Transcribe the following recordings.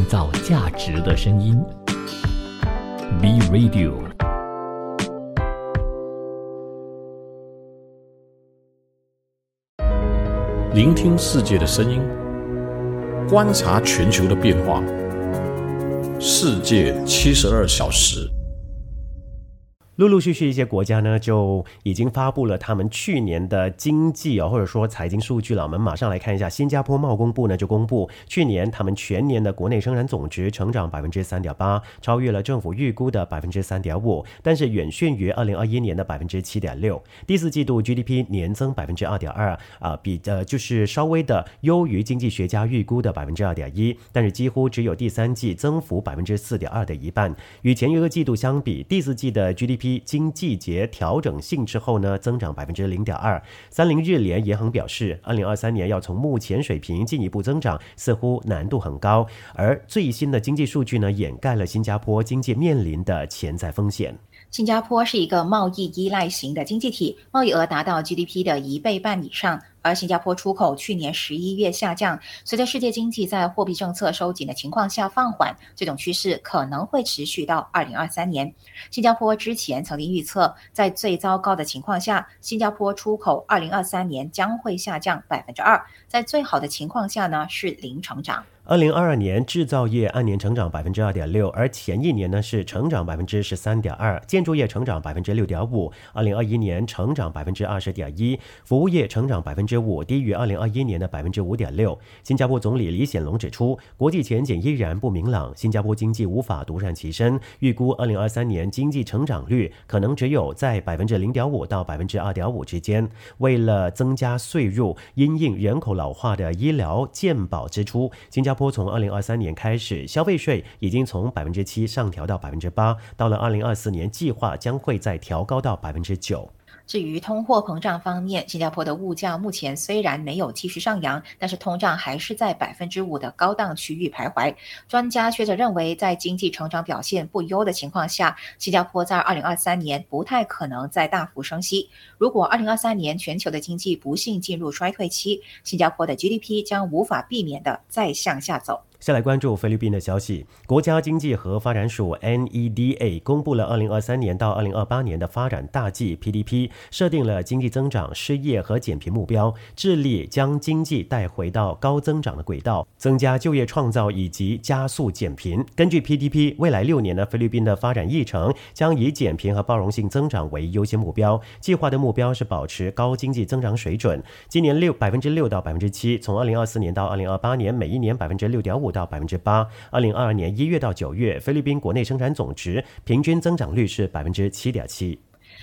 创造价值的声音。B Radio。聆听世界的声音，观察全球的变化。世界七十二小时。陆陆续续一些国家呢，就已经发布了他们去年的经济啊，或者说财经数据了。我们马上来看一下，新加坡贸工部呢就公布，去年他们全年的国内生产总值成长百分之三点八，超越了政府预估的百分之三点五，但是远逊于二零二一年的百分之七点六。第四季度 GDP 年增百分之二点二啊，比呃就是稍微的优于经济学家预估的百分之二点一，但是几乎只有第三季增幅百分之四点二的一半。与前一个季度相比，第四季的 GDP。经季节调整性之后呢，增长百分之零点二。三菱日联银行表示，二零二三年要从目前水平进一步增长，似乎难度很高。而最新的经济数据呢，掩盖了新加坡经济面临的潜在风险。新加坡是一个贸易依赖型的经济体，贸易额达到 GDP 的一倍半以上。而新加坡出口去年十一月下降，随着世界经济在货币政策收紧的情况下放缓，这种趋势可能会持续到二零二三年。新加坡之前曾经预测，在最糟糕的情况下，新加坡出口二零二三年将会下降百分之二，在最好的情况下呢是零成长。二零二二年制造业按年成长百分之二点六，而前一年呢是成长百分之十三点二，建筑业成长百分之六点五。二零二一年成长百分之二十点一，服务业成长百分之五，低于二零二一年的百分之五点六。新加坡总理李显龙指出，国际前景依然不明朗，新加坡经济无法独善其身，预估二零二三年经济成长率可能只有在百分之零点五到百分之二点五之间。为了增加税入，因应人口老化的医疗健保支出，新加坡。坡从二零二三年开始，消费税已经从百分之七上调到百分之八，到了二零二四年，计划将会再调高到百分之九。至于通货膨胀方面，新加坡的物价目前虽然没有继续上扬，但是通胀还是在百分之五的高档区域徘徊。专家学者认为，在经济成长表现不优的情况下，新加坡在二零二三年不太可能再大幅升息。如果二零二三年全球的经济不幸进入衰退期，新加坡的 GDP 将无法避免的再向下走。下来关注菲律宾的消息。国家经济和发展署 （NEDA） 公布了2023年到2028年的发展大计 （PDP），设定了经济增长、失业和减贫目标，致力将经济带回到高增长的轨道，增加就业创造以及加速减贫。根据 PDP，未来六年呢，菲律宾的发展议程将以减贫和包容性增长为优先目标。计划的目标是保持高经济增长水准，今年六百分之六到百分之七，从2024年到2028年，每一年百分之六点五。到百分之八。二零二二年一月到九月，菲律宾国内生产总值平均增长率是百分之七点七。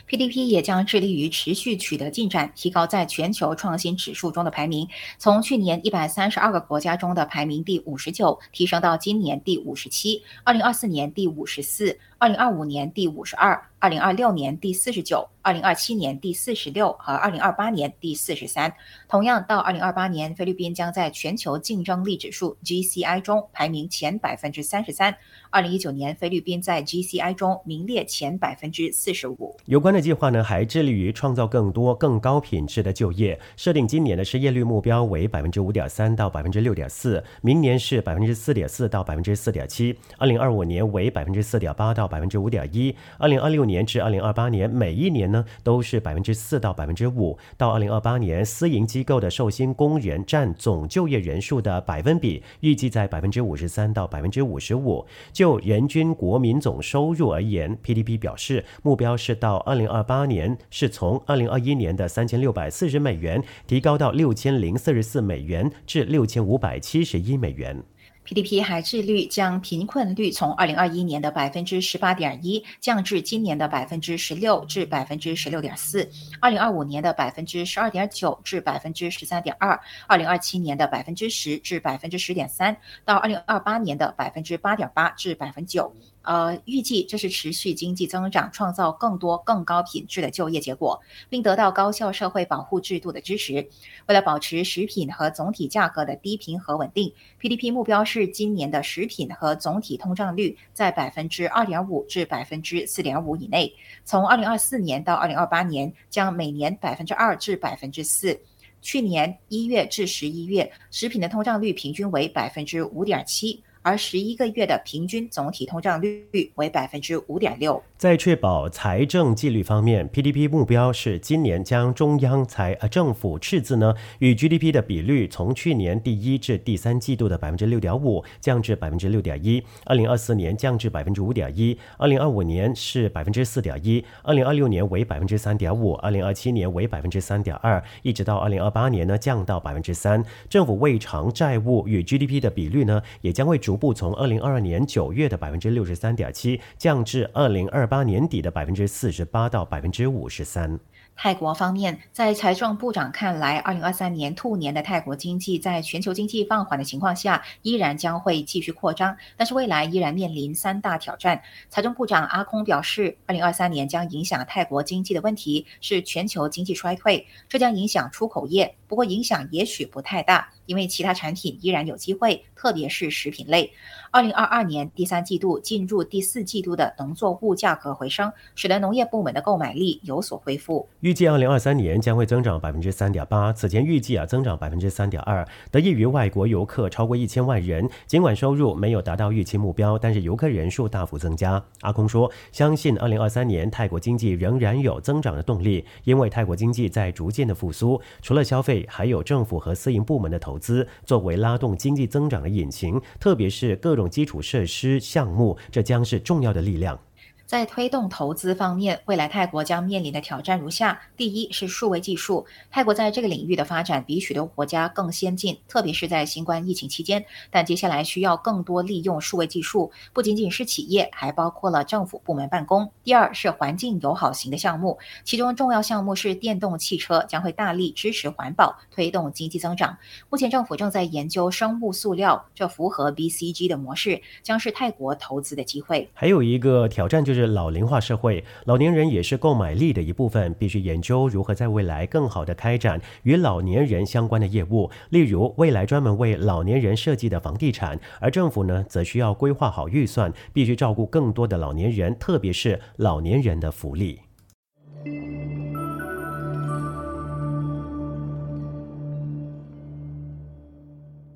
PDP 也将致力于持续取得进展，提高在全球创新指数中的排名，从去年一百三十二个国家中的排名第五十九，提升到今年第五十七，二零二四年第五十四，二零二五年第五十二。二零二六年第四十九，二零二七年第四十六和二零二八年第四十三。同样，到二零二八年，菲律宾将在全球竞争力指数 GCI 中排名前百分之三十三。二零一九年，菲律宾在 GCI 中名列前百分之四十五。有关的计划呢，还致力于创造更多更高品质的就业，设定今年的失业率目标为百分之五点三到百分之六点四，明年是百分之四点四到百分之四点七，二零二五年为百分之四点八到百分之五点一，二零二六。年至二零二八年，每一年呢都是百分之四到百分之五。到二零二八年，私营机构的受薪工人占总就业人数的百分比预计在百分之五十三到百分之五十五。就人均国民总收入而言，PDP 表示目标是到二零二八年是从二零二一年的三千六百四十美元提高到六千零四十四美元至六千五百七十一美元。PDP 还致力将贫困率从二零二一年的百分之十八点一降至今年的百分之十六至百分之十六点四，二零二五年的百分之十二点九至百分之十三点二，二零二七年的百分之十至百分之十点三，到二零二八年的百分之八点八至百分之九。呃，预计这是持续经济增长、创造更多更高品质的就业结果，并得到高效社会保护制度的支持。为了保持食品和总体价格的低频和稳定，PDP 目标是今年的食品和总体通胀率在百分之二点五至百分之四点五以内。从二零二四年到二零二八年，将每年百分之二至百分之四。去年一月至十一月，食品的通胀率平均为百分之五点七。而十一个月的平均总体通胀率为百分之五点六。在确保财政纪律方面，PDP 目标是今年将中央财呃政府赤字呢与 GDP 的比率从去年第一至第三季度的百分之六点五降至百分之六点一，二零二四年降至百分之五点一，二零二五年是百分之四点一，二零二六年为百分之三点五，二零二七年为百分之三点二，一直到二零二八年呢降到百分之三。政府未偿债务与 GDP 的比率呢也将会逐步从二零二二年九月的百分之六十三点七降至二零二八年底的百分之四十八到百分之五十三。泰国方面，在财政部长看来，二零二三年兔年的泰国经济在全球经济放缓的情况下，依然将会继续扩张，但是未来依然面临三大挑战。财政部长阿空表示，二零二三年将影响泰国经济的问题是全球经济衰退，这将影响出口业，不过影响也许不太大。因为其他产品依然有机会，特别是食品类。二零二二年第三季度进入第四季度的农作物价格回升，使得农业部门的购买力有所恢复。预计二零二三年将会增长百分之三点八，此前预计啊增长百分之三点二，得益于外国游客超过一千万人。尽管收入没有达到预期目标，但是游客人数大幅增加。阿空说，相信二零二三年泰国经济仍然有增长的动力，因为泰国经济在逐渐的复苏，除了消费，还有政府和私营部门的投。资作为拉动经济增长的引擎，特别是各种基础设施项目，这将是重要的力量。在推动投资方面，未来泰国将面临的挑战如下：第一是数位技术，泰国在这个领域的发展比许多国家更先进，特别是在新冠疫情期间。但接下来需要更多利用数位技术，不仅仅是企业，还包括了政府部门办公。第二是环境友好型的项目，其中重要项目是电动汽车，将会大力支持环保，推动经济增长。目前政府正在研究生物塑料，这符合 BCG 的模式，将是泰国投资的机会。还有一个挑战就是。是老龄化社会，老年人也是购买力的一部分，必须研究如何在未来更好的开展与老年人相关的业务，例如未来专门为老年人设计的房地产，而政府呢，则需要规划好预算，必须照顾更多的老年人，特别是老年人的福利。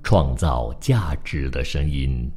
创造价值的声音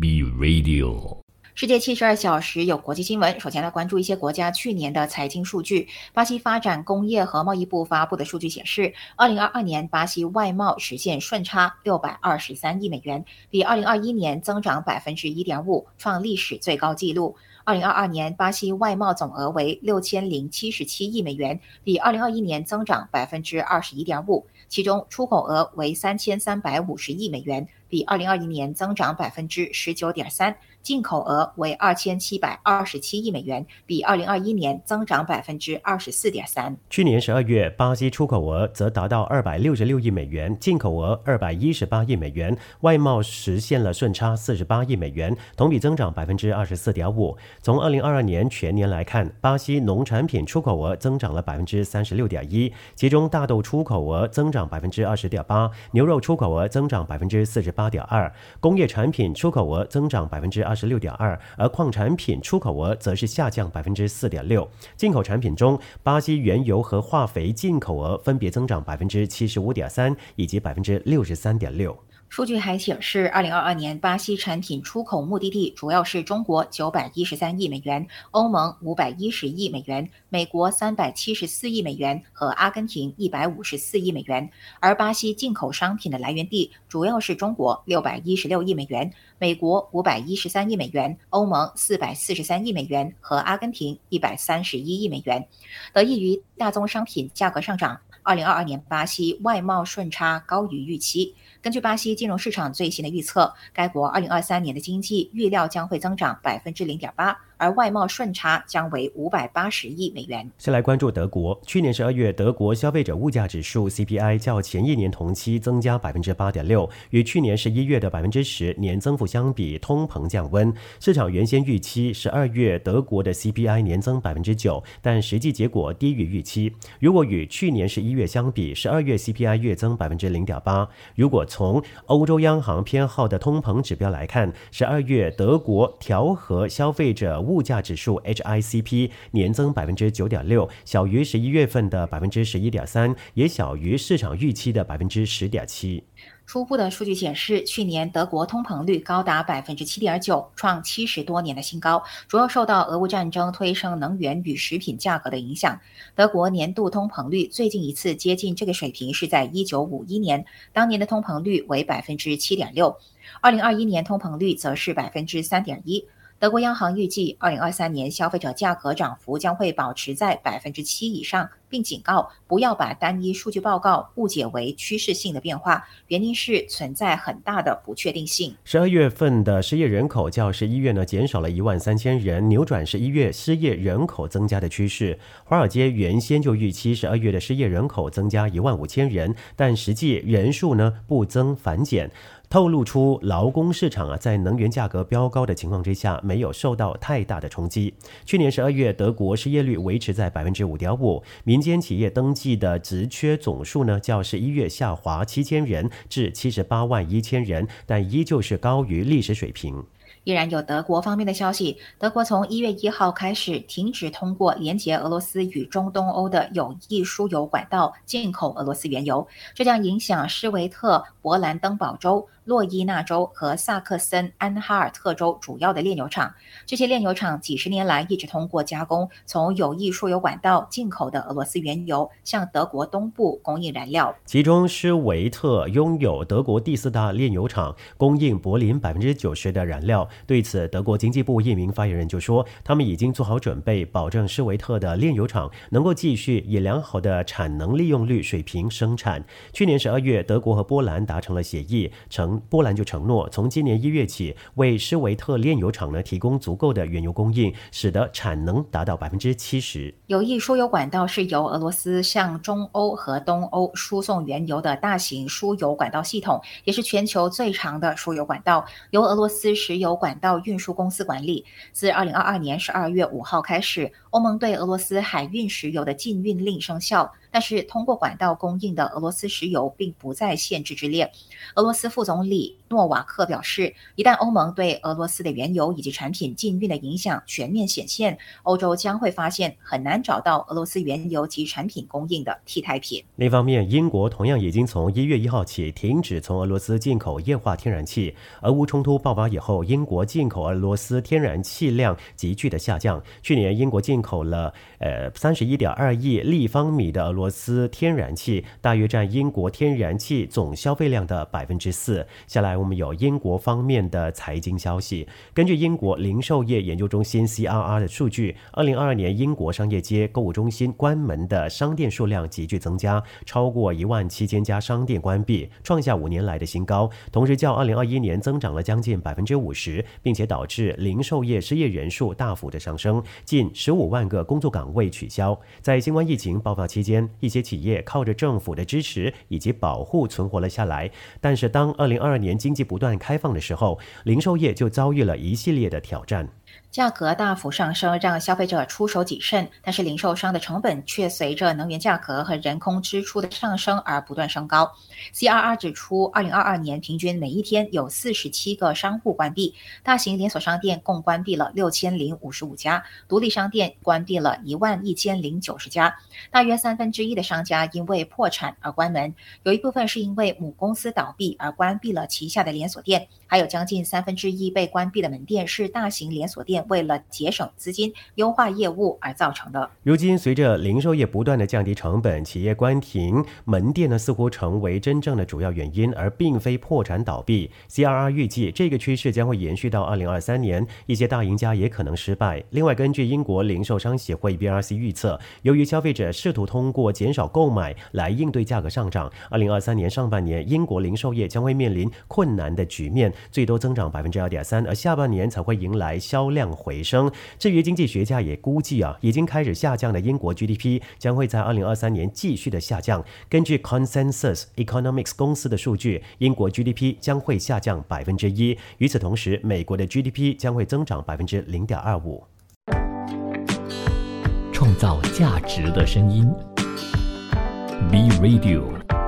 ，B Radio。世界七十二小时有国际新闻。首先来关注一些国家去年的财经数据。巴西发展工业和贸易部发布的数据显示，二零二二年巴西外贸实现顺差六百二十三亿美元，比二零二一年增长百分之一点五，创历史最高纪录。二零二二年巴西外贸总额为六千零七十七亿美元，比二零二一年增长百分之二十一点五，其中出口额为三千三百五十亿美元，比二零二一年增长百分之十九点三。进口额为二千七百二十七亿美元，比二零二一年增长百分之二十四点三。去年十二月，巴西出口额则达到二百六十六亿美元，进口额二百一十八亿美元，外贸实现了顺差四十八亿美元，同比增长百分之二十四点五。从二零二二年全年来看，巴西农产品出口额增长了百分之三十六点一，其中大豆出口额增长百分之二十点八，牛肉出口额增长百分之四十八点二，工业产品出口额增长百分之二。十六点二，而矿产品出口额则是下降百分之四点六。进口产品中，巴西原油和化肥进口额分别增长百分之七十五点三以及百分之六十三点六。数据还显示，二零二二年巴西产品出口目的地主要是中国九百一十三亿美元、欧盟五百一十亿美元、美国三百七十四亿美元和阿根廷一百五十四亿美元。而巴西进口商品的来源地主要是中国六百一十六亿美元、美国五百一十三亿美元、欧盟四百四十三亿美元和阿根廷一百三十一亿美元。得益于大宗商品价格上涨，二零二二年巴西外贸顺差高于预期。根据巴西金融市场最新的预测，该国二零二三年的经济预料将会增长百分之零点八。而外贸顺差将为五百八十亿美元。先来关注德国，去年十二月，德国消费者物价指数 CPI 较前一年同期增加百分之八点六，与去年十一月的百分之十年增幅相比，通膨降温。市场原先预期十二月德国的 CPI 年增百分之九，但实际结果低于预期。如果与去年十一月相比，十二月 CPI 月增百分之零点八。如果从欧洲央行偏好的通膨指标来看，十二月德国调和消费者。物物价指数 HICP 年增百分之九点六，小于十一月份的百分之十一点三，也小于市场预期的百分之十点七。初步的数据显示，去年德国通膨率高达百分之七点九，创七十多年的新高，主要受到俄乌战争推升能源与食品价格的影响。德国年度通膨率最近一次接近这个水平是在一九五一年，当年的通膨率为百分之七点六，二零二一年通膨率则是百分之三点一。德国央行预计，二零二三年消费者价格涨幅将会保持在百分之七以上，并警告不要把单一数据报告误解为趋势性的变化，原因是存在很大的不确定性。十二月份的失业人口较十一月呢减少了一万三千人，扭转十一月失业人口增加的趋势。华尔街原先就预期十二月的失业人口增加一万五千人，但实际人数呢不增反减。透露出劳工市场啊，在能源价格飙高的情况之下，没有受到太大的冲击。去年十二月，德国失业率维持在百分之五点五，民间企业登记的职缺总数呢，较十一月下滑七千人至七十八万一千人，但依旧是高于历史水平。依然有德国方面的消息，德国从一月一号开始停止通过连接俄罗斯与中东欧的有益输油管道进口俄罗斯原油，这将影响施维特、勃兰登堡州。洛伊纳州和萨克森安哈尔特州主要的炼油厂，这些炼油厂几十年来一直通过加工从有益输油管道进口的俄罗斯原油，向德国东部供应燃料。其中，施维特拥有德国第四大炼油厂，供应柏林百分之九十的燃料。对此，德国经济部一名发言人就说：“他们已经做好准备，保证施维特的炼油厂能够继续以良好的产能利用率水平生产。”去年十二月，德国和波兰达成了协议，成。波兰就承诺从今年一月起为施维特炼油厂呢提供足够的原油供应，使得产能达到百分之七十。有益输油管道是由俄罗斯向中欧和东欧输送原油的大型输油管道系统，也是全球最长的输油管道，由俄罗斯石油管道运输公司管理。自二零二二年十二月五号开始，欧盟对俄罗斯海运石油的禁运令生效。但是，通过管道供应的俄罗斯石油并不在限制之列。俄罗斯副总理诺瓦克表示，一旦欧盟对俄罗斯的原油以及产品禁运的影响全面显现，欧洲将会发现很难找到俄罗斯原油及产品供应的替代品。另一方面，英国同样已经从一月一号起停止从俄罗斯进口液化天然气。俄乌冲突爆发以后，英国进口俄罗斯天然气量急剧的下降。去年，英国进口了呃三十一点二亿立方米的俄罗。俄罗斯天然气大约占英国天然气总消费量的百分之四。下来，我们有英国方面的财经消息。根据英国零售业研究中心 （CRR） 的数据，二零二二年英国商业街购物中心关门的商店数量急剧增加，超过一万七千家商店关闭，创下五年来的新高。同时，较二零二一年增长了将近百分之五十，并且导致零售业失业人数大幅的上升，近十五万个工作岗位取消。在新冠疫情爆发期间。一些企业靠着政府的支持以及保护存活了下来，但是当二零二二年经济不断开放的时候，零售业就遭遇了一系列的挑战。价格大幅上升，让消费者出手谨慎，但是零售商的成本却随着能源价格和人工支出的上升而不断升高。CRR 指出，二零二二年平均每一天有四十七个商户关闭，大型连锁商店共关闭了六千零五十五家，独立商店关闭了一万一千零九十家，大约三分之一的商家因为破产而关门，有一部分是因为母公司倒闭而关闭了旗下的连锁店，还有将近三分之一被关闭的门店是大型连锁店。为了节省资金、优化业务而造成的。如今，随着零售业不断的降低成本，企业关停门店呢，似乎成为真正的主要原因，而并非破产倒闭。CRR 预计这个趋势将会延续到二零二三年，一些大赢家也可能失败。另外，根据英国零售商协会 BRC 预测，由于消费者试图通过减少购买来应对价格上涨，二零二三年上半年英国零售业将会面临困难的局面，最多增长百分之二点三，而下半年才会迎来销量回升。至于经济学家也估计啊，已经开始下降的英国 GDP 将会在二零二三年继续的下降。根据 Consensus Economics 公司的数据，英国 GDP 将会下降百分之一。与此同时，美国的 GDP 将会增长百分之零点二五。创造价值的声音，B Radio。